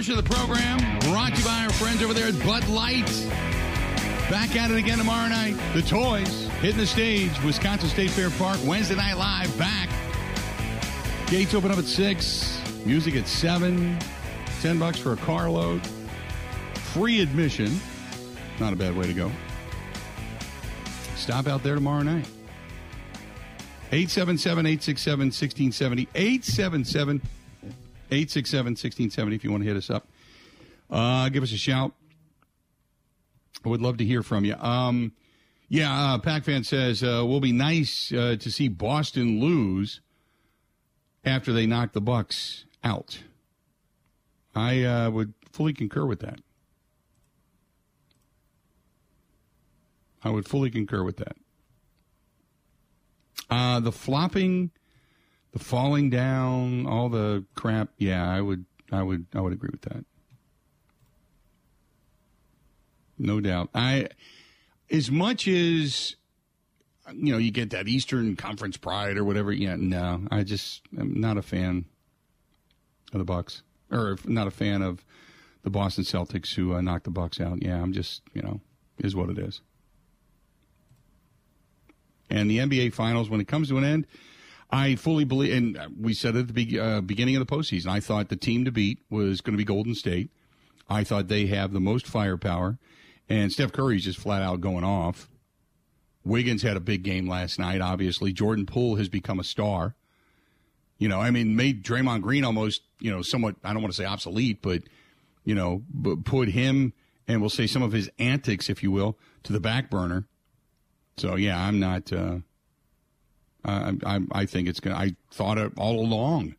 portion of the program brought to you by our friends over there at Bud Light. Back at it again tomorrow night. The Toys hitting the stage. Wisconsin State Fair Park. Wednesday Night Live back. Gates open up at 6. Music at 7. 10 bucks for a carload. Free admission. Not a bad way to go. Stop out there tomorrow night. 877 867 1670. 877 867 1670 if you want to hit us up. Uh, give us a shout. I would love to hear from you. Um, yeah, uh, Pac fan says uh, will be nice uh, to see Boston lose after they knock the Bucks out. I uh, would fully concur with that. I would fully concur with that. Uh, the flopping, the falling down, all the crap. Yeah, I would, I would, I would agree with that. No doubt. I, as much as you know, you get that Eastern Conference pride or whatever. Yeah, no, I just am not a fan of the Bucks, or not a fan of the Boston Celtics who uh, knocked the Bucks out. Yeah, I'm just, you know, is what it is. And the NBA Finals, when it comes to an end, I fully believe, and we said at the be- uh, beginning of the postseason, I thought the team to beat was going to be Golden State. I thought they have the most firepower, and Steph Curry's just flat out going off. Wiggins had a big game last night, obviously. Jordan Poole has become a star. You know, I mean, made Draymond Green almost, you know, somewhat, I don't want to say obsolete, but, you know, put him and we'll say some of his antics, if you will, to the back burner. So, yeah, I'm not, uh, I, I, I think it's going I thought it all along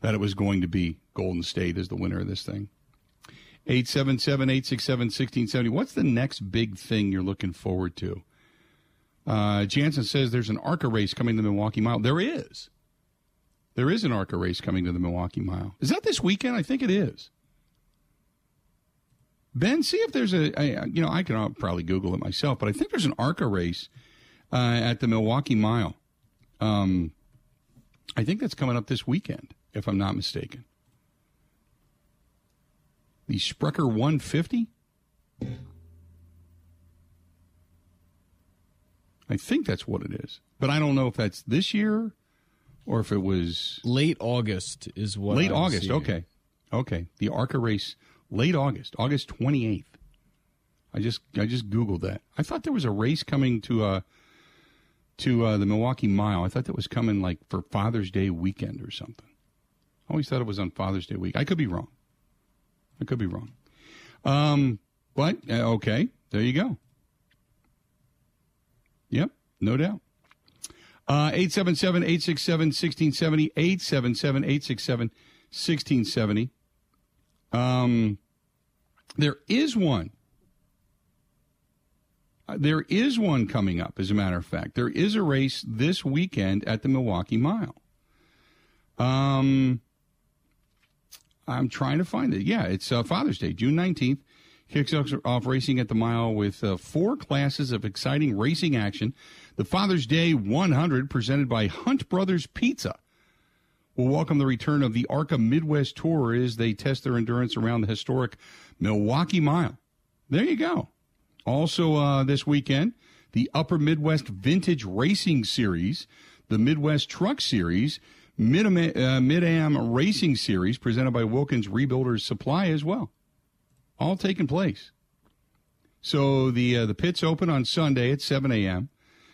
that it was going to be Golden State as the winner of this thing. 877 867 1670. What's the next big thing you're looking forward to? Uh, Jansen says there's an ARCA race coming to the Milwaukee Mile. There is. There is an ARCA race coming to the Milwaukee Mile. Is that this weekend? I think it is. Ben, see if there's a, a you know, I can probably Google it myself, but I think there's an ARCA race uh, at the Milwaukee Mile. Um, I think that's coming up this weekend, if I'm not mistaken. The Sprecher 150? I think that's what it is. But I don't know if that's this year or if it was late August is what late August. Seeing. Okay, okay. The ARCA race late August, August twenty eighth. I just I just googled that. I thought there was a race coming to uh to uh, the Milwaukee Mile. I thought that was coming like for Father's Day weekend or something. I always thought it was on Father's Day week. I could be wrong. I could be wrong. Um, but uh, okay, there you go. Yep, no doubt. Uh, 877 867 1670. 877 867 1670. Um, there is one. Uh, there is one coming up, as a matter of fact. There is a race this weekend at the Milwaukee Mile. Um, I'm trying to find it. Yeah, it's uh, Father's Day, June 19th. Kicks off racing at the mile with uh, four classes of exciting racing action. The Father's Day 100, presented by Hunt Brothers Pizza, will welcome the return of the ARCA Midwest Tour as they test their endurance around the historic Milwaukee Mile. There you go. Also, uh, this weekend, the Upper Midwest Vintage Racing Series, the Midwest Truck Series, Mid Am uh, Racing Series, presented by Wilkins Rebuilders Supply as well all taking place. So the uh, the pits open on Sunday at 7 a.m.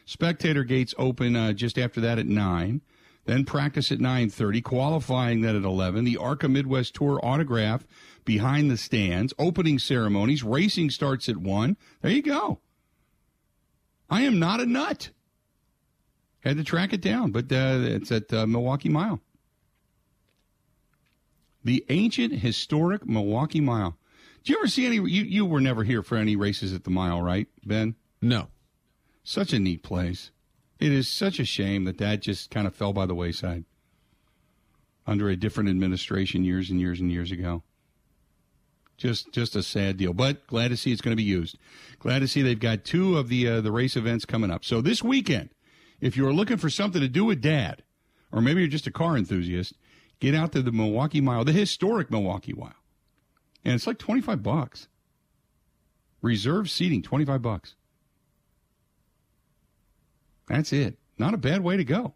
Spectator gates open uh, just after that at 9. Then practice at 9:30, qualifying that at 11. The ARCA Midwest Tour autograph behind the stands, opening ceremonies, racing starts at 1. There you go. I am not a nut. Had to track it down, but uh, it's at uh, Milwaukee Mile. The ancient historic Milwaukee Mile. Do you ever see any? You, you were never here for any races at the mile, right, Ben? No. Such a neat place. It is such a shame that that just kind of fell by the wayside under a different administration years and years and years ago. Just, just a sad deal. But glad to see it's going to be used. Glad to see they've got two of the uh, the race events coming up. So this weekend, if you're looking for something to do with Dad, or maybe you're just a car enthusiast, get out to the Milwaukee Mile, the historic Milwaukee Mile and it's like twenty five bucks. Reserve seating, twenty five bucks. That's it. Not a bad way to go.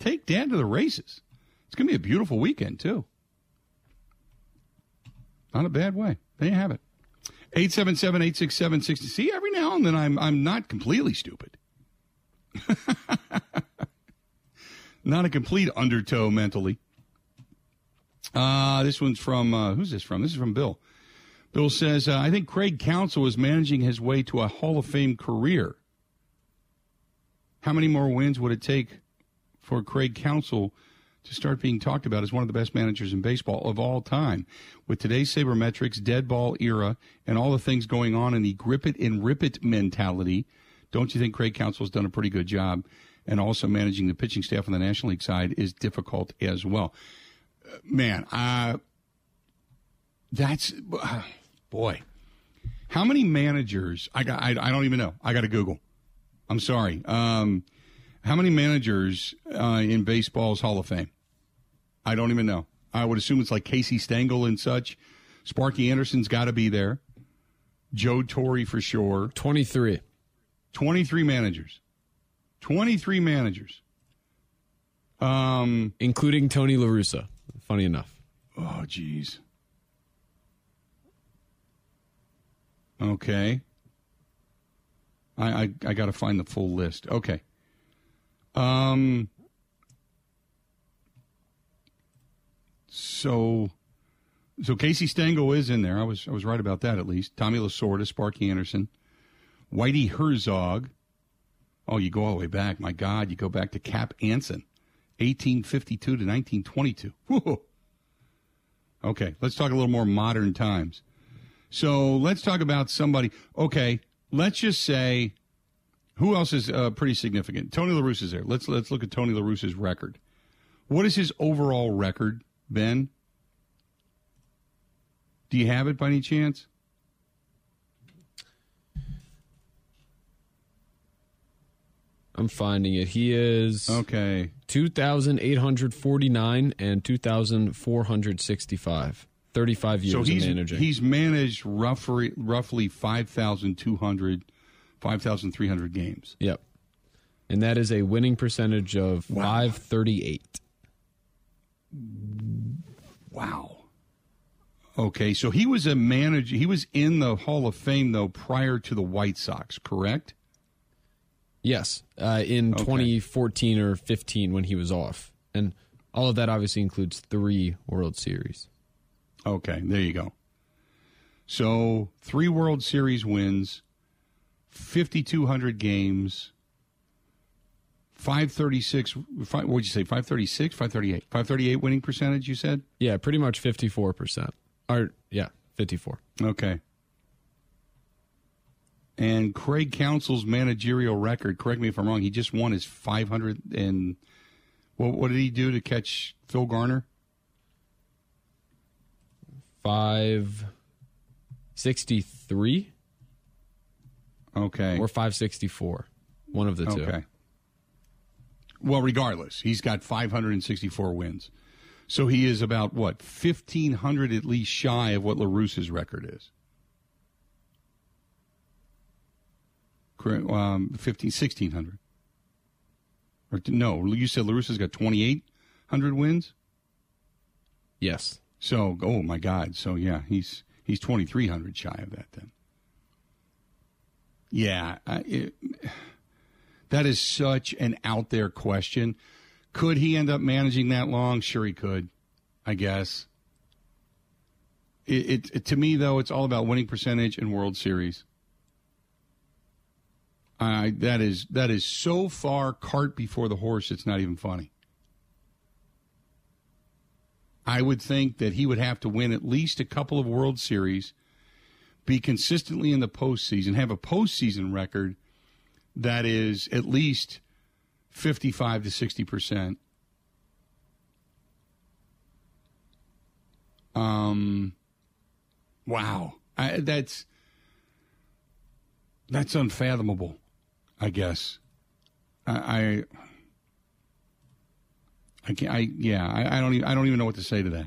Take Dad to the races. It's going to be a beautiful weekend, too. Not a bad way. There you have it. 877 867 60. See, every now and then I'm, I'm not completely stupid. not a complete undertow mentally. Uh, this one's from, uh, who's this from? This is from Bill. Bill says, uh, I think Craig Counsell is managing his way to a Hall of Fame career. How many more wins would it take for Craig Counsell to start being talked about as one of the best managers in baseball of all time? With today's sabermetrics, dead ball era, and all the things going on in the grip it and rip it mentality, don't you think Craig Counsell's done a pretty good job? And also managing the pitching staff on the National League side is difficult as well. Uh, man, uh, that's uh, boy. How many managers? I got. I, I don't even know. I got to Google. I'm sorry. Um, how many managers uh, in baseball's Hall of Fame? I don't even know. I would assume it's like Casey Stengel and such. Sparky Anderson's got to be there. Joe Torre for sure. 23. 23 managers. 23 managers. Um, including Tony La Russa. Funny enough. Oh, jeez. Okay. I I, I got to find the full list. Okay. Um. So, so Casey Stengel is in there. I was I was right about that at least. Tommy Lasorda, Sparky Anderson, Whitey Herzog. Oh, you go all the way back. My God, you go back to Cap Anson, 1852 to 1922. Whoa. Okay, let's talk a little more modern times. So let's talk about somebody. Okay, let's just say who else is uh, pretty significant? Tony La Russa is there. Let's let's look at Tony La Russa's record. What is his overall record, Ben? Do you have it by any chance? I'm finding it. He is okay. 2,849 and 2,465. 35 years so he's, of managing. He's managed roughly roughly 5,200, 5,300 games. Yep. And that is a winning percentage of wow. 538. Wow. Okay, so he was a manager. He was in the Hall of Fame though prior to the White Sox, correct? Yes, uh, in okay. 2014 or 15 when he was off, and all of that obviously includes three World Series. Okay, there you go. So three World Series wins, 5,200 games, 536. Five, what would you say? 536, 538, 538 winning percentage. You said? Yeah, pretty much 54 percent. Or yeah, 54. Okay. And Craig Counsell's managerial record. Correct me if I'm wrong. He just won his 500 and what, what did he do to catch Phil Garner? Five sixty three. Okay. Or five sixty four. One of the two. Okay. Well, regardless, he's got five hundred and sixty four wins. So he is about what fifteen hundred at least shy of what La Russa's record is. Um, 15, 1600. Or no, you said La Russa's got twenty eight hundred wins. Yes. So, oh my God. So yeah, he's he's twenty three hundred shy of that then. Yeah, I, it, that is such an out there question. Could he end up managing that long? Sure, he could. I guess. It, it, it to me though, it's all about winning percentage and World Series. I that is that is so far cart before the horse. It's not even funny. I would think that he would have to win at least a couple of World Series, be consistently in the postseason, have a postseason record that is at least 55 to 60 percent. Um, wow, I, that's that's unfathomable. I guess I, I I can't. I yeah. I, I don't. Even, I don't even know what to say to that.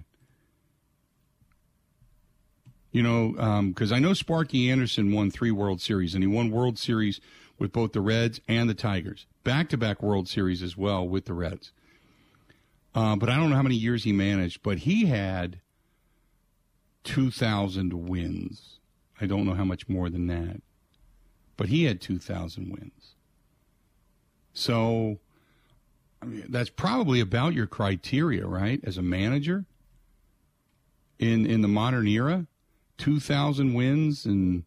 You know, because um, I know Sparky Anderson won three World Series, and he won World Series with both the Reds and the Tigers, back to back World Series as well with the Reds. Uh, but I don't know how many years he managed, but he had 2,000 wins. I don't know how much more than that, but he had 2,000 wins. So that's probably about your criteria, right? As a manager? In in the modern era, 2,000 wins and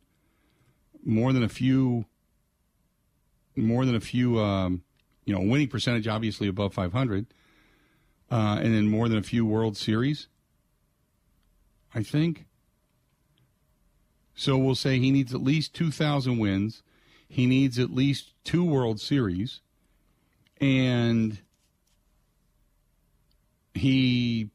more than a few more than a few um, you know winning percentage obviously above 500 uh, and then more than a few world series i think. So we'll say he needs at least 2000 wins. He needs at least two world series. And he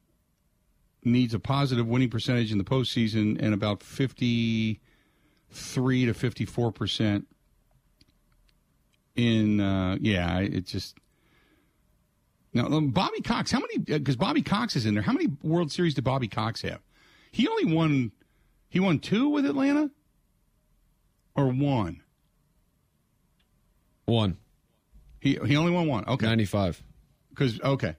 needs a positive winning percentage in the postseason and about 53 to 54 percent in uh, yeah it just now um, bobby cox how many because uh, bobby cox is in there. How many world series did bobby cox have? He only won he won two with atlanta? Or one? One. He he only won one okay. 95 because okay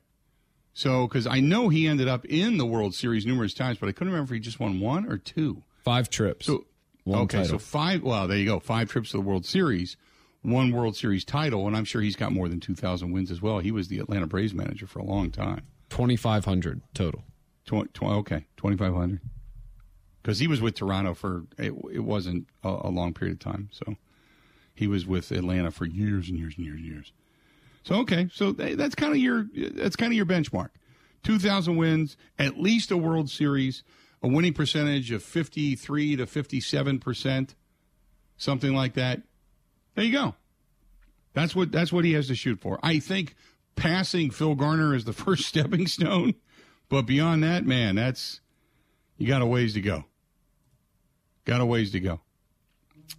so, because I know he ended up in the World Series numerous times, but I couldn't remember if he just won one or two. Five trips. So, okay, title. so five. Well, there you go. Five trips to the World Series, one World Series title, and I'm sure he's got more than 2,000 wins as well. He was the Atlanta Braves manager for a long time. 2,500 total. Tw- tw- okay, 2,500. Because he was with Toronto for it, it wasn't a, a long period of time, so he was with Atlanta for years and years and years and years. So okay, so that's kind of your that's kind of your benchmark. 2000 wins, at least a World Series, a winning percentage of 53 to 57%, something like that. There you go. That's what that's what he has to shoot for. I think passing Phil Garner is the first stepping stone, but beyond that, man, that's you got a ways to go. Got a ways to go.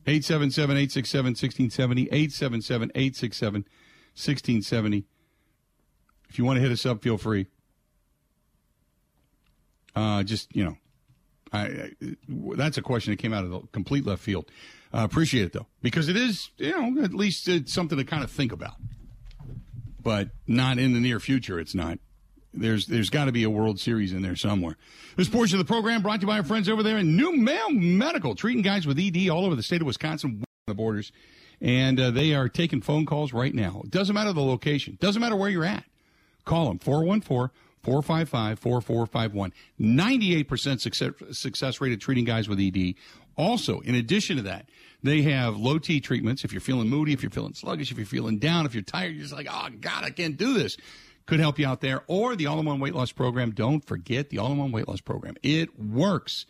877 867 1670 877 867 1670. If you want to hit us up, feel free. Uh, just, you know, I, I, that's a question that came out of the complete left field. Uh, appreciate it, though, because it is, you know, at least it's something to kind of think about. But not in the near future, it's not. There's there's got to be a World Series in there somewhere. This portion of the program brought to you by our friends over there in NuMale Medical, treating guys with ED all over the state of Wisconsin, the borders and uh, they are taking phone calls right now. It doesn't matter the location, doesn't matter where you're at. Call them 414 455 4451. 98% success, success rate of treating guys with ED. Also, in addition to that, they have low T treatments. If you're feeling moody, if you're feeling sluggish, if you're feeling down, if you're tired, you're just like, oh, God, I can't do this. Could help you out there. Or the all in one weight loss program. Don't forget the all in one weight loss program. It works.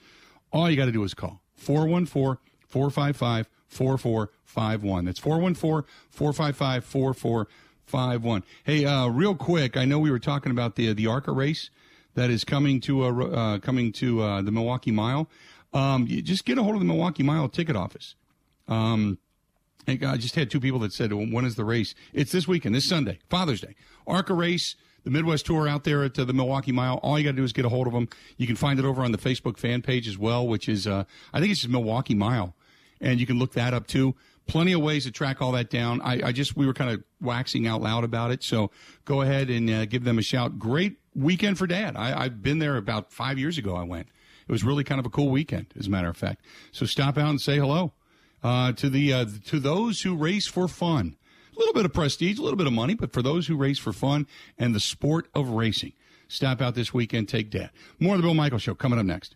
All you got to do is call 414 455 4451. That's 414 455 4451. Hey, uh, real quick, I know we were talking about the the ARCA race that is coming to uh, uh, coming to uh, the Milwaukee Mile. Um, just get a hold of the Milwaukee Mile ticket office. Um, I just had two people that said, well, "When is the race?" It's this weekend, this Sunday, Father's Day. ARCA race, the Midwest Tour out there at uh, the Milwaukee Mile. All you got to do is get a hold of them. You can find it over on the Facebook fan page as well, which is uh, I think it's just Milwaukee Mile and you can look that up too. Plenty of ways to track all that down. I, I just we were kind of waxing out loud about it, so go ahead and uh, give them a shout. Great weekend for Dad. I, I've been there about five years ago. I went. It was really kind of a cool weekend, as a matter of fact. So stop out and say hello uh, to the uh, to those who race for fun. A little bit of prestige, a little bit of money, but for those who race for fun and the sport of racing, stop out this weekend. Take Dad. More of the Bill Michael Show coming up next.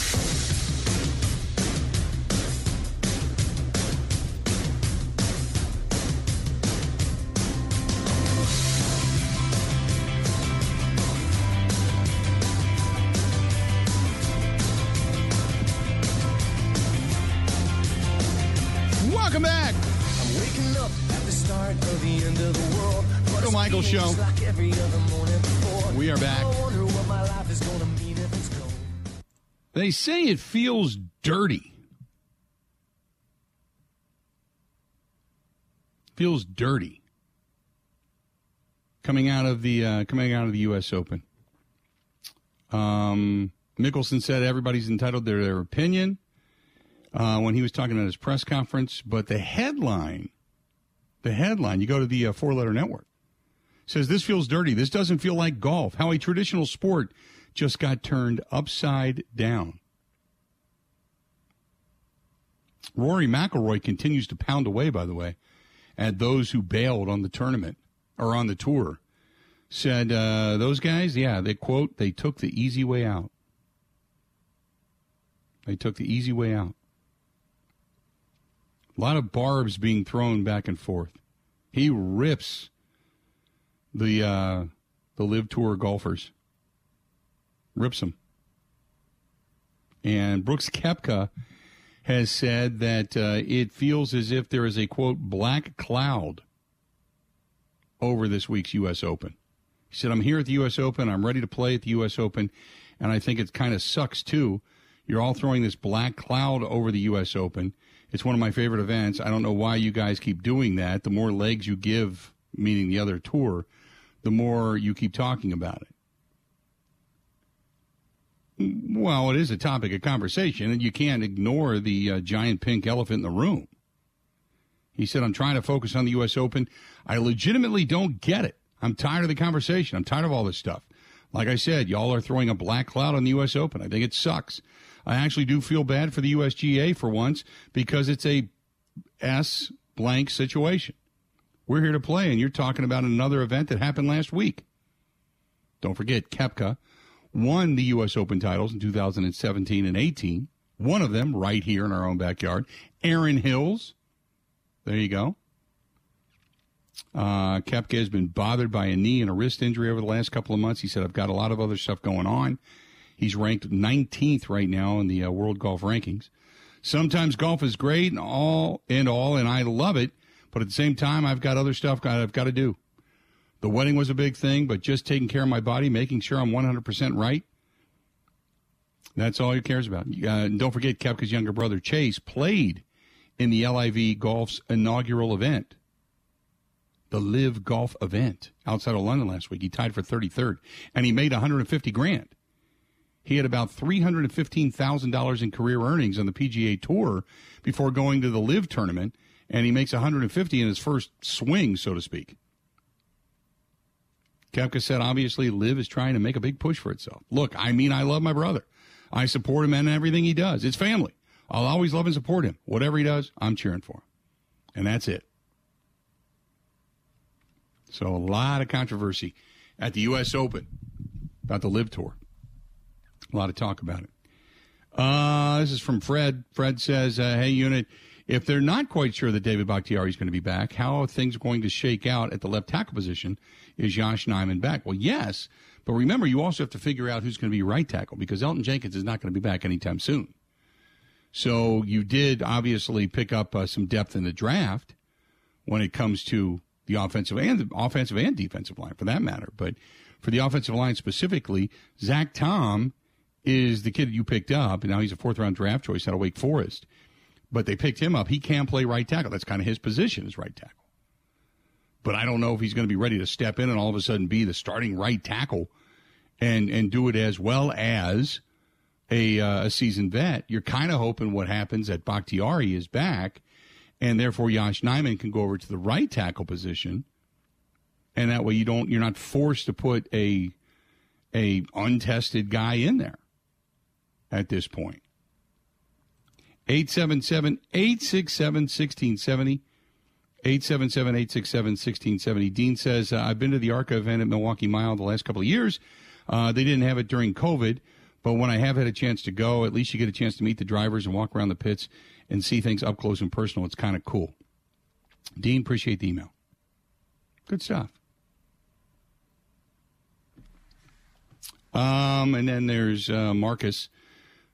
Show. We are back. They say it feels dirty. feels dirty coming out of the uh, coming out of the U.S. Open. Um, Mickelson said everybody's entitled to their opinion uh, when he was talking at his press conference, but the headline, the headline, you go to the uh, four letter network, says this feels dirty. This doesn't feel like golf. How a traditional sport just got turned upside down. Rory McIlroy continues to pound away, by the way, at those who bailed on the tournament or on the tour. Said uh, those guys, yeah, they quote, they took the easy way out. They took the easy way out. A lot of barbs being thrown back and forth. He rips the uh, the LIV tour golfers, rips them. And Brooks Koepka has said that uh, it feels as if there is a quote black cloud over this week's U.S. Open. He said, "I'm here at the U.S. Open. I'm ready to play at the U.S. Open, and I think it kind of sucks too. You're all throwing this black cloud over the U.S. Open. It's one of my favorite events. I don't know why you guys keep doing that. The more legs you give, meaning the other tour, the more you keep talking about it." Well, it is a topic of conversation, and you can't ignore the uh, giant pink elephant in the room. He said, I'm trying to focus on the U.S. Open. I legitimately don't get it. I'm tired of the conversation. I'm tired of all this stuff. Like I said, y'all are throwing a black cloud on the U.S. Open. I think it sucks. I actually do feel bad for the USGA for once because it's a S blank situation. We're here to play, and you're talking about another event that happened last week. Don't forget, Koepka won the U.S. Open titles in 2017 and 18. One of them right here in our own backyard. Erin Hills. There you go. Uh, Koepka has been bothered by a knee and a wrist injury over the last couple of months. He said, I've got a lot of other stuff going on. He's ranked 19th right now in the uh, world golf rankings. Sometimes golf is great and all and all, and I love it. But at the same time, I've got other stuff I've got to do. The wedding was a big thing, but just taking care of my body, making sure I'm 100% right, that's all he cares about. Uh, don't forget, Koepka's younger brother, Chase, played in the LIV Golf's inaugural event, the LIV Golf event outside of London last week. He tied for 33rd, and he made 150 grand. He had about $315,000 in career earnings on the PGA Tour before going to the LIV tournament, and he makes 150 in his first swing, so to speak. Koepka said, obviously, LIV is trying to make a big push for itself. Look, I mean, I love my brother. I support him in everything he does. It's family. I'll always love and support him. Whatever he does, I'm cheering for him. And that's it. So a lot of controversy at the U.S. Open about the LIV Tour. A lot of talk about it. Uh, this is from Fred. Fred says, uh, "Hey, unit, if they're not quite sure that David Bakhtiari is going to be back, how are things going to shake out at the left tackle position? Is Josh Nijman back? Well, yes, but remember, you also have to figure out who's going to be right tackle because Elgton Jenkins is not going to be back anytime soon. So you did obviously pick up uh, some depth in the draft when it comes to the offensive and the offensive and defensive line, for that matter. But for the offensive line specifically, Zach Tom is the kid you picked up, and now he's a fourth round draft choice out of Wake Forest but they picked him up. He can play right tackle. That's kind of his position is right tackle. But I don't know if he's going to be ready to step in and all of a sudden be the starting right tackle and and do it as well as a, uh, a seasoned vet. You're kind of hoping what happens that Bakhtiari is back, and therefore Josh Nijman can go over to the right tackle position, and that way you don't you're not forced to put a a untested guy in there at this point. 877 867 1670. 877 867 1670. Dean says, uh, I've been to the ARCA event at Milwaukee Mile the last couple of years. Uh, they didn't have it during COVID, but when I have had a chance to go, at least you get a chance to meet the drivers and walk around the pits and see things up close and personal. It's kind of cool. Dean, appreciate the email. Good stuff. Um, and then there's uh, Marcus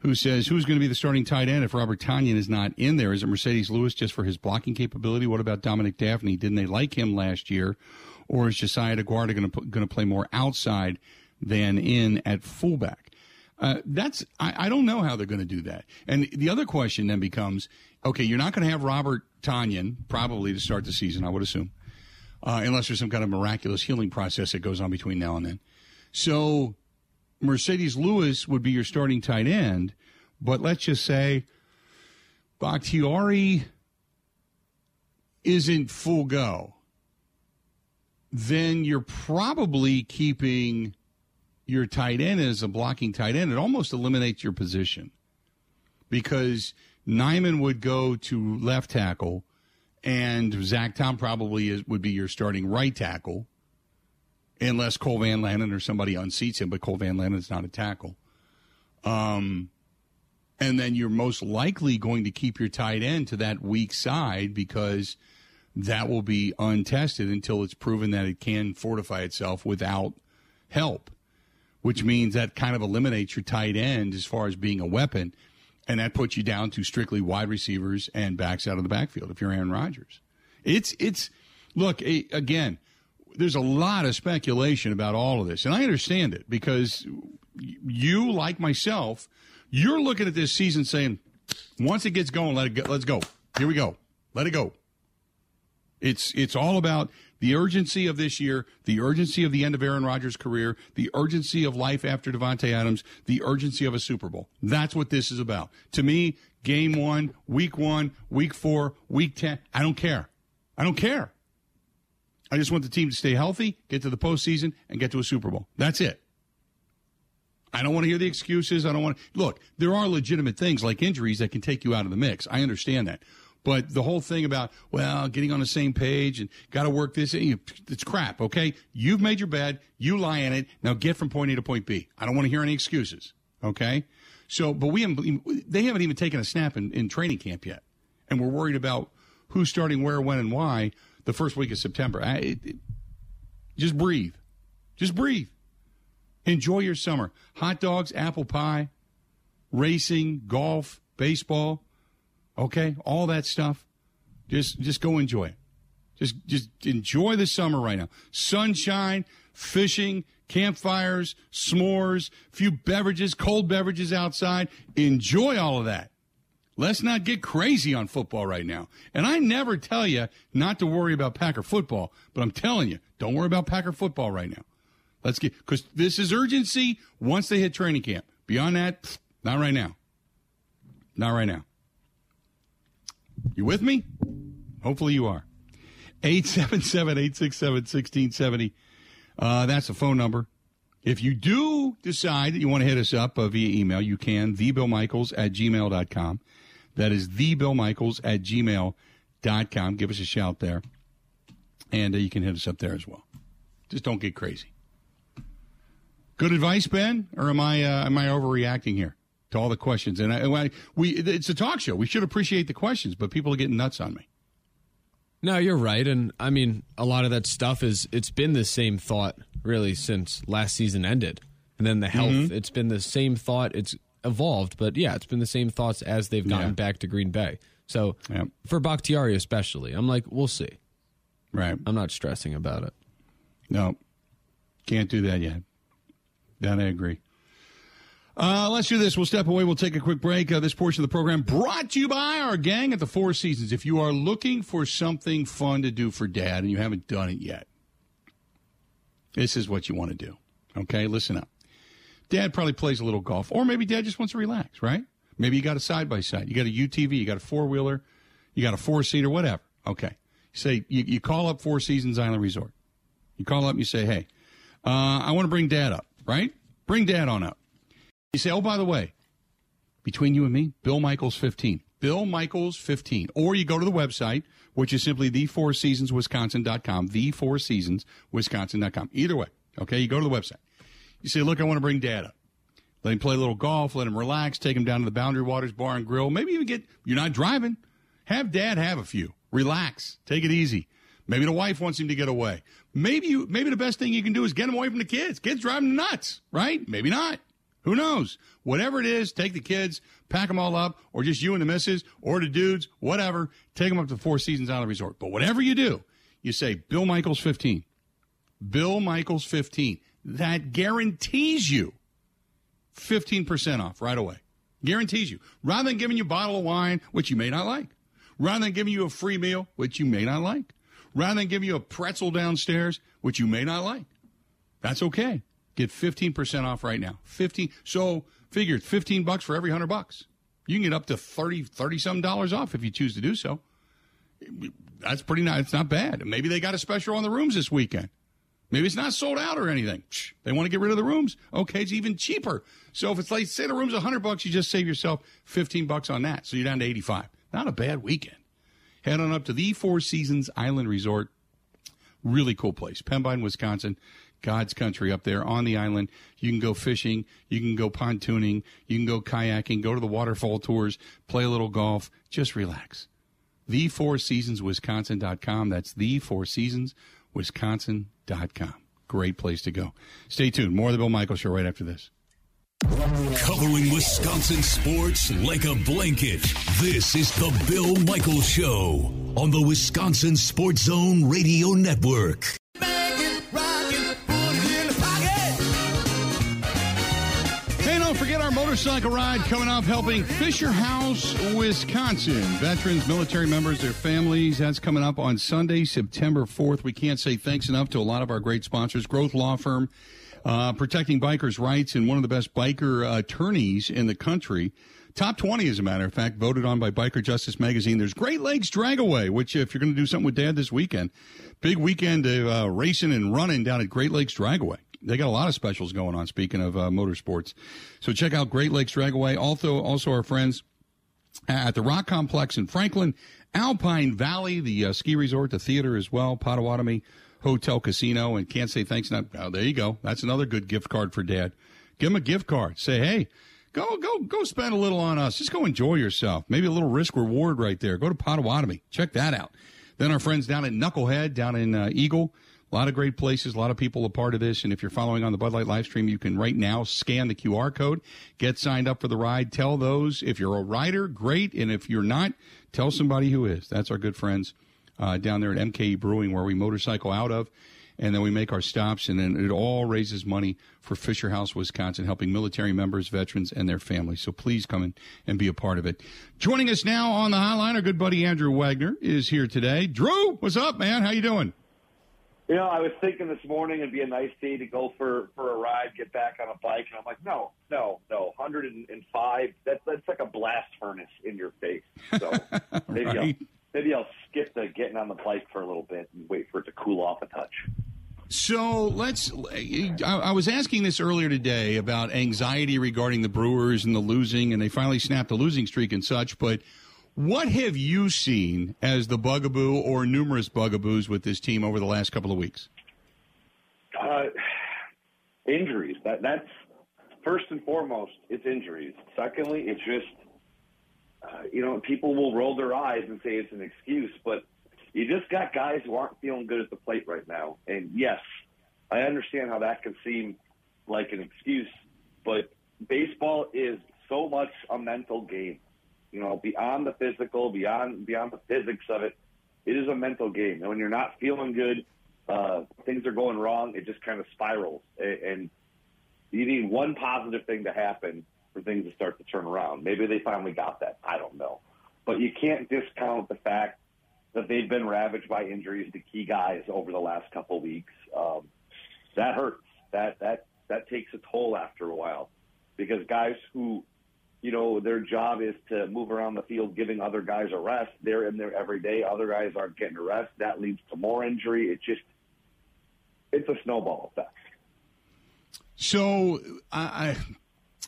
who says, Who's going to be the starting tight end if Robert Tonyan is not in there? Is it Marcedes Lewis just for his blocking capability? What about Dominique Dafney? Didn't they like him last year? Or is Josiah Deguara going to, going to play more outside than in at fullback? Uh, that's I, I, don't know how they're going to do that. And the other question then becomes, okay, you're not going to have Robert Tonyan probably to start the season, I would assume, uh, unless there's some kind of miraculous healing process that goes on between now and then. So Marcedes Lewis would be your starting tight end, but let's just say Bakhtiari isn't full go. Then you're probably keeping your tight end as a blocking tight end, it almost eliminates your position because Nijman would go to left tackle, and Zach Tom probably is, would be your starting right tackle, unless Cole Van Lanen or somebody unseats him. But Cole Van Lanen is not a tackle. Um, and then you're most likely going to keep your tight end to that weak side because that will be untested until it's proven that it can fortify itself without help which means that kind of eliminates your tight end as far as being a weapon. And that puts you down to strictly wide receivers and backs out of the backfield if you're Aaron Rodgers. It's, it's, look, again, there's a lot of speculation about all of this. And I understand it because you, like myself, you're looking at this season saying, once it gets going, let it go. Let's go. Here we go. Let it go. It's, it's all about the urgency of this year, the urgency of the end of Aaron Rodgers' career, the urgency of life after Davante Adams, the urgency of a Super Bowl. That's what this is about. To me, game one, week one, week four, week 10, I don't care. I don't care. I just want the team to stay healthy, get to the postseason, and get to a Super Bowl. That's it. I don't want to hear the excuses. I don't want to. Look, there are legitimate things like injuries that can take you out of the mix. I understand that. But the whole thing about, well, getting on the same page and got to work this, it's crap, okay? You've made your bed. You lie in it. Now get from point A to point B. I don't want to hear any excuses, okay? So, but we haven't, they haven't even taken a snap in, in training camp yet. And we're worried about who's starting where, when, and why the first week of September. I, it, it, just breathe. Just breathe. Enjoy your summer. Hot dogs, apple pie, racing, golf, baseball. Okay, all that stuff. Just just go enjoy it. Just just enjoy the summer right now. Sunshine, fishing, campfires, s'mores, few beverages, cold beverages outside. Enjoy all of that. Let's not get crazy on football right now. And I never tell you not to worry about Packer football, but I'm telling you, don't worry about Packer football right now. Let's get because this is urgency once they hit training camp. Beyond that, not right now. Not right now. You with me? Hopefully you are. 877 867 1670. Uh, that's the phone number. If you do decide that you want to hit us up uh, via email, you can, thebillmichaels at gmail.com. That is thebillmichaels at gmail.com. Give us a shout there. And uh, you can hit us up there as well. Just don't get crazy. Good advice, Ben? Or am I, uh, am I overreacting here? to all the questions. And I, I, we it's a talk show. We should appreciate the questions, but people are getting nuts on me. No, you're right, and I mean a lot of that stuff is it's been the same thought really since last season ended, and then the health. Mm-hmm. It's been the same thought. It's evolved, but yeah, it's been the same thoughts as they've gotten yeah. back to Green Bay. So for Bakhtiari especially, I'm like, we'll see. Right. I'm not stressing about it. No, can't do that yet. That I agree. Uh, let's do this. We'll step away. We'll take a quick break. Uh, this portion of the program brought to you by our gang at the Four Seasons. If you are looking for something fun to do for dad and you haven't done it yet, this is what you want to do. Okay, listen up. Dad probably plays a little golf, or maybe dad just wants to relax, right? Maybe you got a side by side, you got a UTV, you got a four wheeler, you got a four seater, whatever. Okay. You say, you, you call up Four Seasons Island Resort. You call up and you say, hey, uh, I want to bring dad up, right? Bring dad on up. You say, oh, by the way, between you and me, Bill Michaels 15. Bill Michaels 15. Or you go to the website, which is simply the4seasonswisconsin.com, the4seasonswisconsin.com. Either way, okay, you go to the website. You say, look, I want to bring dad up. Let him play a little golf, let him relax, take him down to the Boundary Waters Bar and Grill. Maybe even get, you're not driving. Have dad have a few. Relax. Take it easy. Maybe the wife wants him to get away. Maybe you, maybe the best thing you can do is get him away from the kids. Kids drive him nuts, right? Maybe not. Who knows? Whatever it is, take the kids, pack them all up, or just you and the missus, or the dudes, whatever. Take them up to Four Seasons Island Resort. But whatever you do, you say Bill Michaels 15. Bill Michaels 15. That guarantees you 15% off right away. Guarantees you. Rather than giving you a bottle of wine, which you may not like, rather than giving you a free meal, which you may not like, rather than giving you a pretzel downstairs, which you may not like, that's okay. Get 15% off right now. 15. So figure 15 bucks for every 100 bucks. You can get up to 30, 30 some dollars off if you choose to do so. That's pretty nice. It's not bad. Maybe they got a special on the rooms this weekend. Maybe it's not sold out or anything. They want to get rid of the rooms. Okay, it's even cheaper. So if it's like say the room's hundred bucks, you just save yourself fifteen bucks on that. So you're down to eighty five. Not a bad weekend. Head on up to the Four Seasons Island Resort. Really cool place. Pembine, Wisconsin. God's country up there on the island. You can go fishing. You can go pontooning. You can go kayaking, go to the waterfall tours, play a little golf. Just relax. The Four Seasons Wisconsin.com. That's the Four Seasons Wisconsin.com. Great place to go. Stay tuned. More of the Bill Michael Show right after this. Covering Wisconsin sports like a blanket. This is the Bill Michael Show on the Wisconsin Sports Zone Radio Network. Motorcycle ride coming up helping Fisher House, Wisconsin. Veterans, military members, their families. That's coming up on Sunday, September 4th. We can't say thanks enough to a lot of our great sponsors. Groth Law Firm, uh, protecting bikers' rights, and one of the best biker uh, attorneys in the country. Top 20, as a matter of fact, voted on by Biker Justice Magazine. There's Great Lakes Dragaway, which, if you're going to do something with Dad this weekend, big weekend of uh, racing and running down at Great Lakes Dragaway. They got a lot of specials going on. Speaking of uh, motorsports, so check out Great Lakes Dragaway. Also, also our friends at the Rock Complex in Franklin, Alpine Valley, the uh, ski resort, the theater as well, Potawatomi Hotel Casino, and can't say thanks enough. Oh, there you go. That's another good gift card for Dad. Give him a gift card. Say, hey, go go go spend a little on us. Just go enjoy yourself. Maybe a little risk reward right there. Go to Potawatomi. Check that out. Then our friends down at Knucklehead, down in uh, Eagle. A lot of great places, a lot of people a part of this. And if you're following on the Bud Light live stream, you can right now scan the QR code, get signed up for the ride. Tell those if you're a rider, great. And if you're not, tell somebody who is. That's our good friends uh, down there at MKE Brewing, where we motorcycle out of. And then we make our stops, and then it all raises money for Fisher House, Wisconsin, helping military members, veterans, and their families. So please come in and be a part of it. Joining us now on the hotline, our good buddy Andrew Wagner is here today. Drew, what's up, man? How you doing? You know, I was thinking this morning it'd be a nice day to go for for a ride, get back on a bike, and I'm like, no, no, no, 105. That's that's like a blast furnace in your face. So maybe Right. I'll maybe I'll skip the getting on the bike for a little bit and wait for it to cool off a touch. So let's. I, I was asking this earlier today about anxiety regarding the Brewers and the losing, and they finally snapped a losing streak and such. But what have you seen as the bugaboo or numerous bugaboos with this team over the last couple of weeks? Uh, injuries. That that's first and foremost. It's injuries. Secondly, it's just uh, you know people will roll their eyes and say it's an excuse, but you just got guys who aren't feeling good at the plate right now. And yes, I understand how that can seem like an excuse, but baseball is so much a mental game. You know, beyond the physical, beyond beyond the physics of it, it is a mental game. And when you're not feeling good, uh, things are going wrong, it just kind of spirals. A- And you need one positive thing to happen for things to start to turn around. Maybe they finally got that. I don't know. But you can't discount the fact that they've been ravaged by injuries to key guys over the last couple weeks. Um, that hurts. That that that takes a toll after a while, because guys who, you know, their job is to move around the field, giving other guys a rest. They're in there every day. Other guys aren't getting a rest. That leads to more injury. It just, it's a snowball effect. So I, I,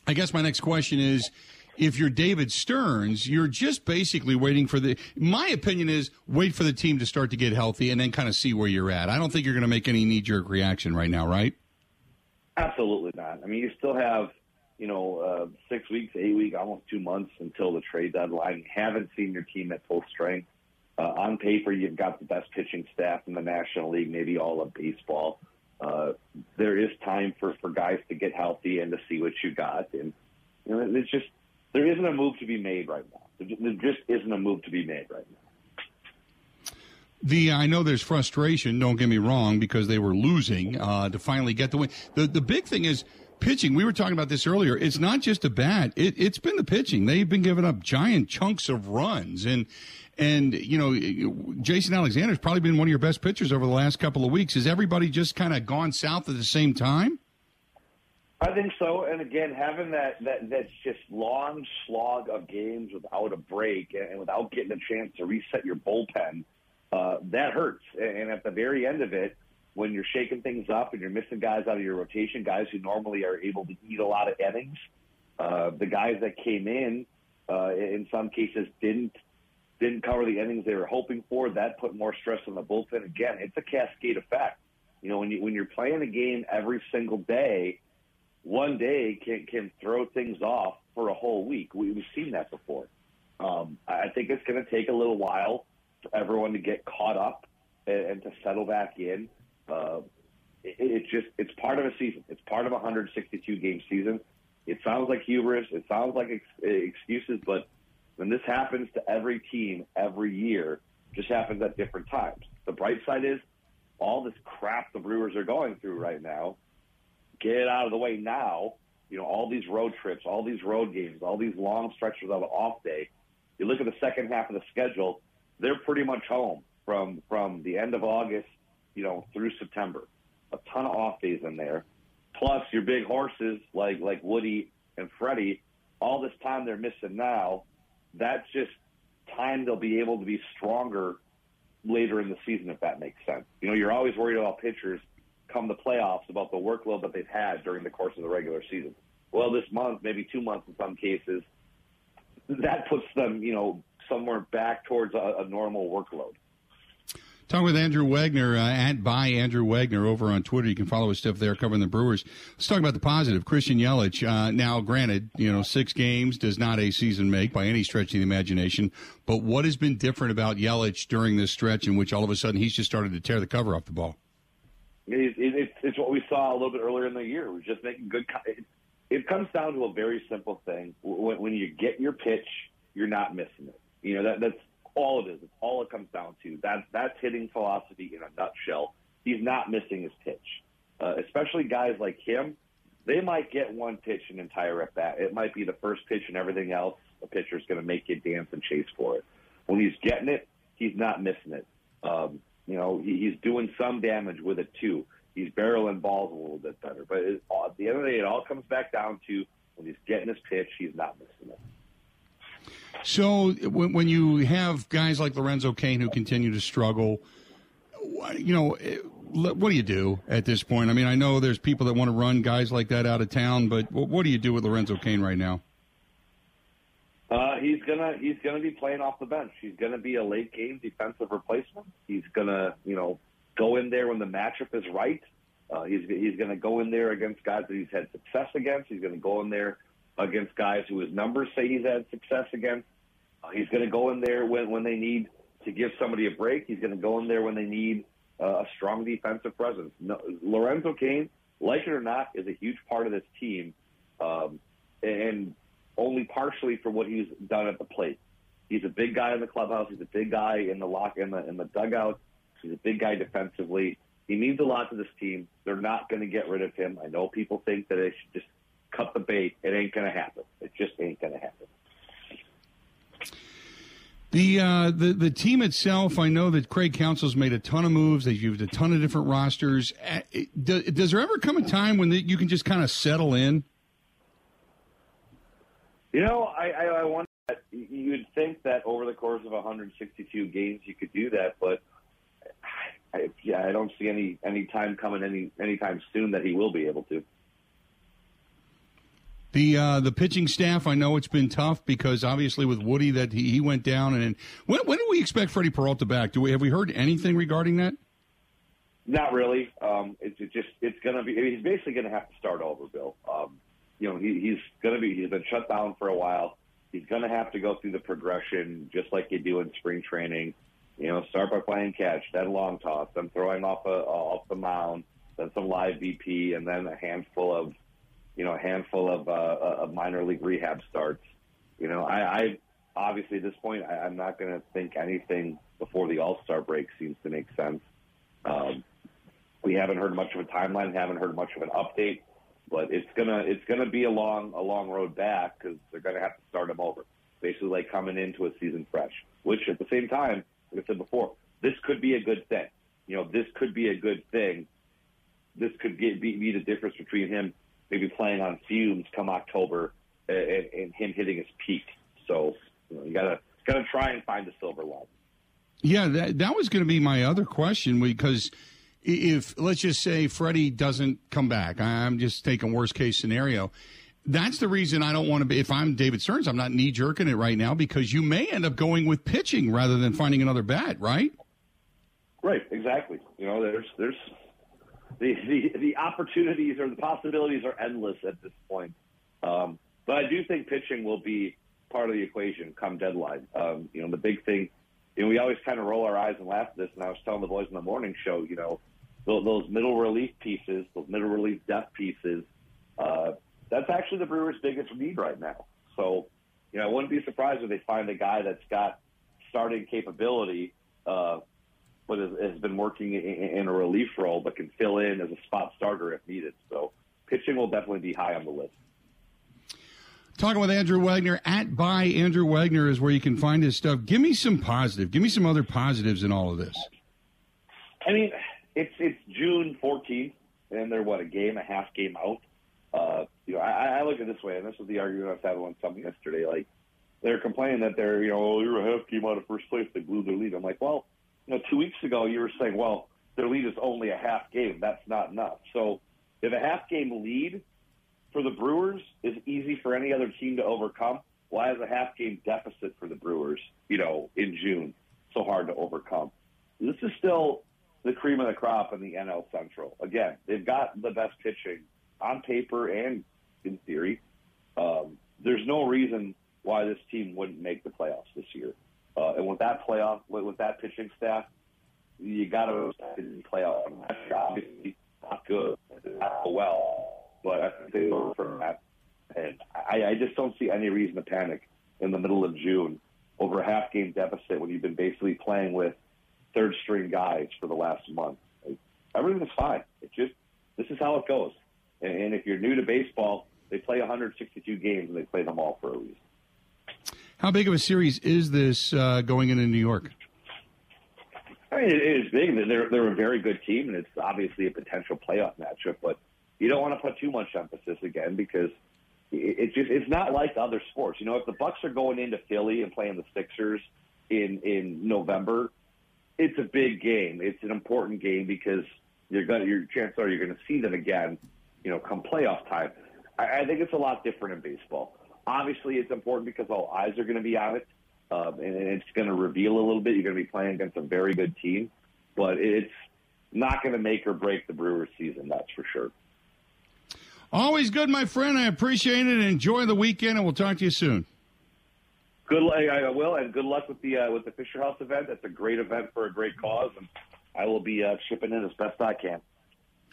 I guess my next question is. If you're David Stearns, you're just basically waiting for the. My opinion is wait for the team to start to get healthy and then kind of see where you're at. I don't think you're going to make any knee jerk reaction right now, right? Absolutely not. I mean, you still have, you know, uh, six weeks, eight weeks, almost two months until the trade deadline. Haven't seen your team at full strength. Uh, on paper, you've got the best pitching staff in the National League, maybe all of baseball. Uh, there is time for, for guys to get healthy and to see what you got. And, you know, it's just, there isn't a move to be made right now. There just isn't a move to be made right now. The I know there's frustration. Don't get me wrong, because they were losing uh, to finally get the win. The the big thing is pitching. We were talking about this earlier. It's not just a bat. It, it's been the pitching. They've been giving up giant chunks of runs, and and you know, Jason Alexander's probably been one of your best pitchers over the last couple of weeks. Has everybody just kind of gone south at the same time? I think so. And again, having that that that just long slog of games without a break and without getting a chance to reset your bullpen, uh, that hurts. And at the very end of it, when you're shaking things up and you're missing guys out of your rotation, guys who normally are able to eat a lot of innings, uh, the guys that came in, uh, in some cases didn't didn't cover the innings they were hoping for. That put more stress on the bullpen. Again, it's a cascade effect. You know, when you when you're playing a game every single day one day can can throw things off for a whole week. We, we've seen that before. Um, I think it's going to take a little while for everyone to get caught up and, and to settle back in. Uh, it, it's just it's part of a season. It's part of a 162 game season. It sounds like hubris. It sounds like ex- excuses, but when this happens to every team every year, just happens at different times. The bright side is all this crap the Brewers are going through right now get it out of the way now. You know, all these road trips, all these road games, all these long stretches of an off day. You look at the second half of the schedule; they're pretty much home from from the end of August, you know, through September. A ton of off days in there, plus your big horses like like Woody and Freddie. All this time they're missing now. That's just time they'll be able to be stronger later in the season, if that makes sense. You know, you're always worried about pitchers come the playoffs about the workload that they've had during the course of the regular season. Well, this month, maybe two months in some cases, that puts them, you know, somewhere back towards a, a normal workload. Talking with Andrew Wagner uh, at by Andrew Wagner over on Twitter. You can follow his stuff there covering the Brewers. Let's talk about the positive. Christian Yelich. Uh, now, granted, you know, six games does not a season make by any stretch of the imagination. But what has been different about Yelich during this stretch in which all of a sudden he's just started to tear the cover off the ball? It, it, it's what we saw a little bit earlier in the year. We're just making good. It, it comes down to a very simple thing. When, when you get your pitch, you're not missing it. You know that that's all it is. It's all it comes down to. That that's hitting philosophy in a nutshell. He's not missing his pitch, uh, especially guys like him. They might get one pitch an entire at bat. It might be the first pitch and everything else. The pitcher's going to make you dance and chase for it. When he's getting it, he's not missing it. Um, you know, he, he's doing some damage with it too. He's barreling balls a little bit better. But it, at the end of the day, it all comes back down to when he's getting his pitch, he's not missing it. So when, when you have guys like Lorenzo Cain who continue to struggle, you know, eh, what do you do at this point? I mean, I know there's people that want to run guys like that out of town, but what do you do with Lorenzo Cain right now? Uh, he's gonna he's gonna be playing off the bench. He's gonna be a late game defensive replacement. He's gonna you know go in there when the matchup is right. Uh, he's he's gonna go in there against guys that he's had success against. He's gonna go in there against guys who his numbers say he's had success against. Uh, he's gonna go in there when when they need to give somebody a break. He's gonna go in there when they need uh, a strong defensive presence. No, Lorenzo Cain, like it or not, is a huge part of this team. Um, and only partially for what he's done at the plate. He's a big guy in the clubhouse. He's a big guy in the lock in the in the dugout. He's a big guy defensively. He means a lot to this team. They're not going to get rid of him. I know people think that they should just cut the bait. It ain't going to happen. It just ain't going to happen. The, uh, the the team itself, I know that Craig Counsell's made a ton of moves. They've used a ton of different rosters. Uh, does there ever come a time when you can just kind of settle in? You know, I, I, I wonder. You'd think that over the course of 162 games you could do that, but I, yeah, I don't see any any time coming any anytime soon that he will be able to. The uh, the pitching staff, I know it's been tough because obviously with Woody that he, he went down, and when when do we expect Freddie Peralta back? Do we have we heard anything regarding that? Not really. Um, it's it just it's to be. He's basically to have to start over, Bill. Um, you know, he, he's to be, he's been shut down for a while. He's to have to go through the progression just like you do in spring training. You know, start by playing catch, then long toss, then throwing off a, off the mound, then some live BP, and then a handful of, you know, a handful of, uh, of minor league rehab starts. You know, I, I obviously at this point, I, I'm not going to think anything before the All Star break seems to make sense. Um, we haven't heard much of a timeline, haven't heard much of an update but it's gonna it's gonna be a long a long road back because they're gonna have to start him over, basically like coming into a season fresh. Which at the same time, like I said before, this could be a good thing. You know, this could be a good thing. This could get, be, be the difference between him maybe playing on fumes come October and, and him hitting his peak. So you, know, you gotta gotta try and find the silver lining. Yeah, that that was going to be my other question because if let's just say Freddie doesn't come back, I'm just taking worst case scenario. That's the reason I don't want to be. If I'm David Stearns, I'm not knee jerking it right now because you may end up going with pitching rather than finding another bat, right? Right, exactly. You know, there's there's the the, the opportunities or the possibilities are endless at this point. Um, but I do think pitching will be part of the equation come deadline. Um, you know, the big thing. You know, we always kind of roll our eyes and laugh at this. And I was telling the boys in the morning show, you know, those, those middle relief pieces, those middle relief depth pieces. Uh, that's actually the Brewers' biggest need right now. So, you know, I wouldn't be surprised if they find a guy that's got starting capability, uh, but has, has been working in, a relief role, but can fill in as a spot starter if needed. So, pitching will definitely be high on the list. Talking with Andrew Wagner at by Andrew Wagner is where you can find his stuff. Give me some positive. Give me some other positives in all of this. I mean, it's it's June 14th, and they're what a game, a half game out. Uh, you know, I, I look at it this way, and this was the argument I was having on something yesterday. Like they're complaining that they're, you know, oh, you're a half game out of first place. They blew their lead. I'm like, well, know, two weeks ago you were saying, well, their lead is only a half game. That's not enough. So if a half game lead for the Brewers is easy for any other team to overcome, why is a half game deficit for the Brewers, you know, in June so hard to overcome? This is still the cream of the crop in the NL Central. Again, they've got the best pitching on paper and in theory. Um, there's no reason why this team wouldn't make the playoffs this year. Uh, and with that playoff, with, with that pitching staff, you got to playoff. Obviously, not good, not well, but I think they learn from that. And I, I just don't see any reason to panic in the middle of June over a half game deficit when you've been basically playing with third string guys for the last month. Like, is fine. It just this is how it goes. And, and if you're new to baseball, they play 162 games and they play them all for a reason. How big of a series is this uh, going into New York? I mean, it is big. They're they're a very good team, and it's obviously a potential playoff matchup. But you don't want to put too much emphasis again because it's just it's not like other sports. You know, if the Bucks are going into Philly and playing the Sixers in in November, it's a big game. It's an important game because you're going your chances are you're going to see them again. You know, come playoff time. I, I think it's a lot different in baseball. Obviously, it's important because all eyes are going to be on it, um, and it's going to reveal a little bit. You're going to be playing against a very good team, but it's not going to make or break the Brewers' season. That's for sure. Always good, my friend. I appreciate it. Enjoy the weekend, and we'll talk to you soon. Good, I will, and good luck with the uh, with the Fisher House event. That's a great event for a great cause, and I will be uh, shipping in as best I can.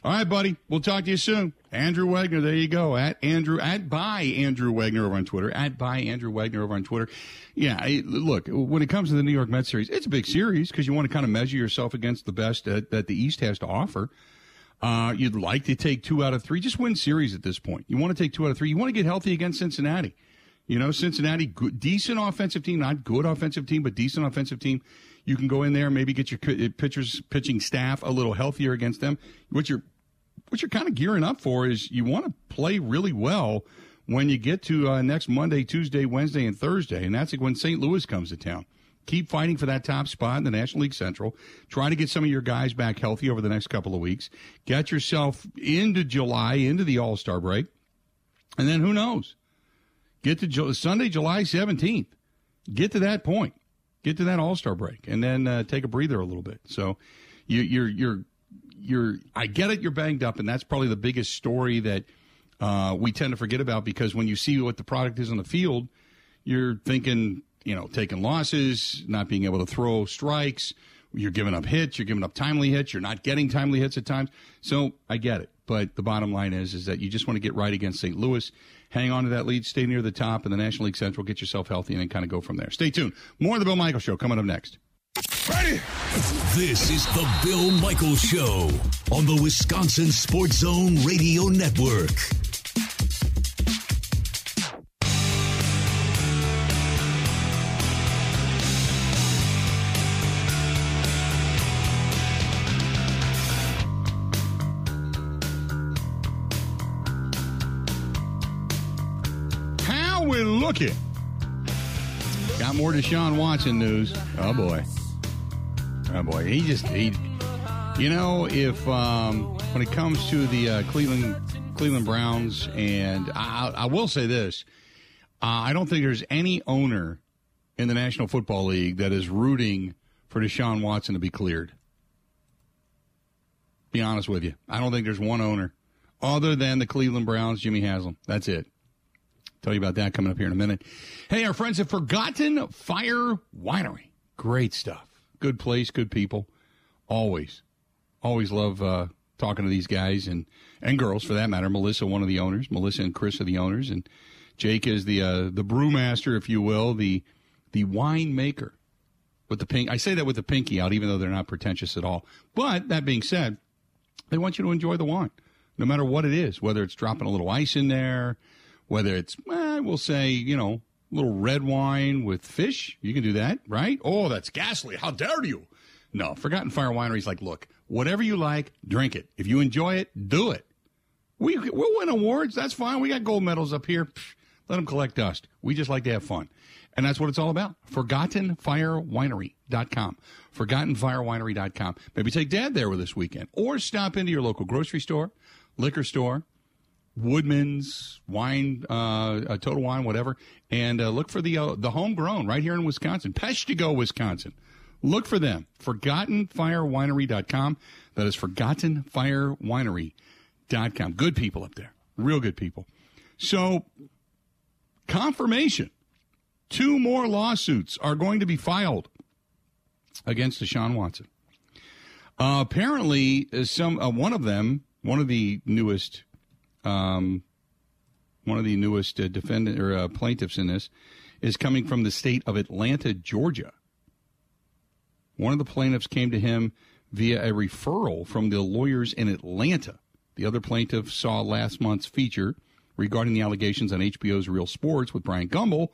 All right, buddy. We'll talk to you soon. Andrew Wagner, there you go. At Andrew, at by Andrew Wagner over on Twitter. At by Andrew Wagner over on Twitter. Yeah, look, when it comes to the New York Mets series, it's a big series because you want to kind of measure yourself against the best that, that the East has to offer. Uh, you'd like to take two out of three. Just win series at this point. You want to take two out of three. You want to get healthy against Cincinnati. You know, Cincinnati, good, decent offensive team, not good offensive team, but decent offensive team. You can go in there, maybe get your pitchers, pitching staff a little healthier against them. What you're, what you're kind of gearing up for is you want to play really well when you get to uh, next Monday, Tuesday, Wednesday, and Thursday, and that's when St. Louis comes to town. Keep fighting for that top spot in the National League Central. Try to get some of your guys back healthy over the next couple of weeks. Get yourself into July, into the All Star break, and then who knows? Get to Sunday, July 17th. Get to that point get to that All Star break, and then uh, take a breather a little bit. So you, you're you're you're. I get it. You're banged up, and that's probably the biggest story that uh, we tend to forget about because when you see what the product is on the field, you're thinking, you know, taking losses, not being able to throw strikes. You're giving up hits. You're giving up timely hits. You're not getting timely hits at times. So I get it. But the bottom line is, is that you just want to get right against St. Louis hang on to that lead, stay near the top in the National League Central, get yourself healthy, and then kind of go from there. Stay tuned. More of the Bill Michaels Show coming up next. Ready? This is the Bill Michaels Show on the Wisconsin Sports Zone Radio Network. Looking? Got more Deshaun Watson news. Oh boy. Oh boy. He just he you know, if um, when it comes to the uh, Cleveland Cleveland Browns, and I, I will say this, uh, I don't think there's any owner in the National Football League that is rooting for Deshaun Watson to be cleared. Be honest with you, I don't think there's one owner other than the Cleveland Browns, Jimmy Haslam. That's it. Tell you about that coming up here in a minute. Hey, our friends at Forgotten Fire Winery. Great stuff. Good place, good people. Always. Always love uh, talking to these guys and, and girls for that matter. Melissa, one of the owners. Melissa and Chris are the owners. And Jake is the uh, the brewmaster, if you will, the the wine maker with the pink. I say that with the pinky out, even though they're not pretentious at all. But that being said, they want you to enjoy the wine, no matter what it is, whether it's dropping a little ice in there, whether it's, eh, we'll say, you know, a little red wine with fish. You can do that, right? Oh, that's ghastly. How dare you? No, Forgotten Fire Winery's like, look, whatever you like, drink it. If you enjoy it, do it. We, we'll win awards. That's fine. We got gold medals up here. Psh, let them collect dust. We just like to have fun. And that's what it's all about. ForgottenFireWinery.com. ForgottenFireWinery.com. Maybe take dad there with this weekend or stop into your local grocery store, liquor store, Woodman's wine, uh, Total Wine, whatever, and uh, look for the uh, the homegrown right here in Wisconsin, Peshtigo, Wisconsin. Look for them. ForgottenFireWinery.com. That is ForgottenFireWinery.com. Good people up there, real good people. So, confirmation: two more lawsuits are going to be filed against Deshaun Watson. Uh, apparently, uh, some uh, one of them, one of the newest um, one of the newest uh, defendant or uh, plaintiffs in this is coming from the state of Atlanta, Georgia. One of the plaintiffs came to him via a referral from the lawyers in Atlanta. The other plaintiff saw last month's feature regarding the allegations on HBO's Real Sports with Bryant Gumbel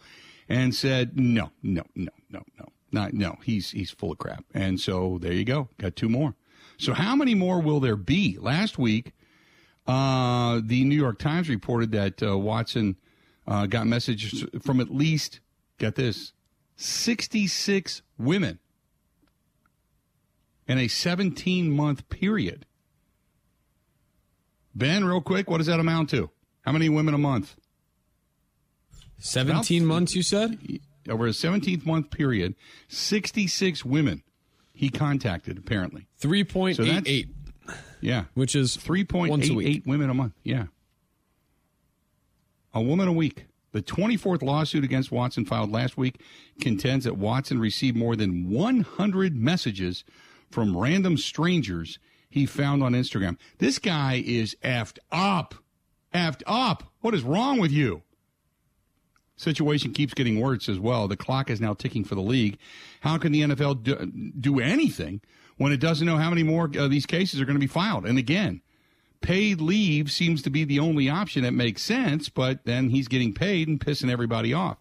and said, "No, no, no, no, no, not no. He's he's full of crap." And so there you go. Got two more. So how many more will there be? Last week, uh, the New York Times reported that uh, Watson uh, got messages from at least, get this, 66 women in a 17 month period. Ben, real quick, what does that amount to? How many women a month? 17 About, months, you said? Over a 17th month period, 66 women he contacted, apparently. 3.88. So yeah. Which is 3.88 women a month. Yeah. A woman a week. The 24th lawsuit against Watson filed last week contends that Watson received more than 100 messages from random strangers he found on Instagram. This guy is effed up. Effed up. What is wrong with you? Situation keeps getting worse as well. The clock is now ticking for the league. How can the NFL do, do anything when it doesn't know how many more of these cases are going to be filed. And again, paid leave seems to be the only option that makes sense, but then he's getting paid and pissing everybody off.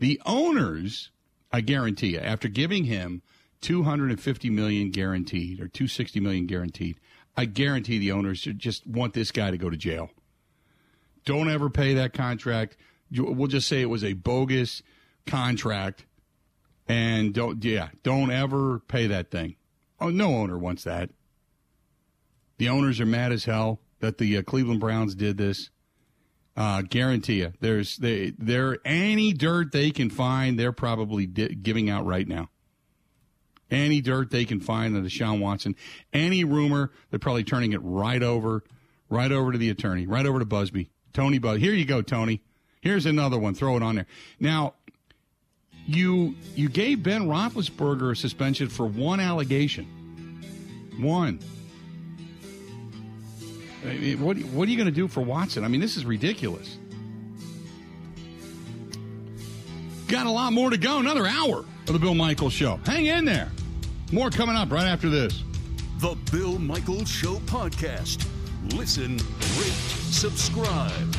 The owners, I guarantee you, after giving him 250 million guaranteed or 260 million guaranteed, I guarantee the owners just want this guy to go to jail. Don't ever pay that contract. We'll just say it was a bogus contract and don't yeah, don't ever pay that thing. Oh, no owner wants that. The owners are mad as hell that the uh, Cleveland Browns did this. Uh, guarantee you, there's they there any dirt they can find, they're probably di- giving out right now. Any dirt they can find on Deshaun Watson, any rumor, they're probably turning it right over, right over to the attorney, right over to Buzbee, Tony Buzz. Here you go, Tony. Here's another one. Throw it on there. Now, you you gave Ben Roethlisberger a suspension for one allegation. One. what what are you going to do for Watson? I mean, this is ridiculous. Got a lot more to go. Another hour of the Bill Michaels Show. Hang in there. More coming up right after this. The Bill Michaels Show podcast. Listen, rate, subscribe.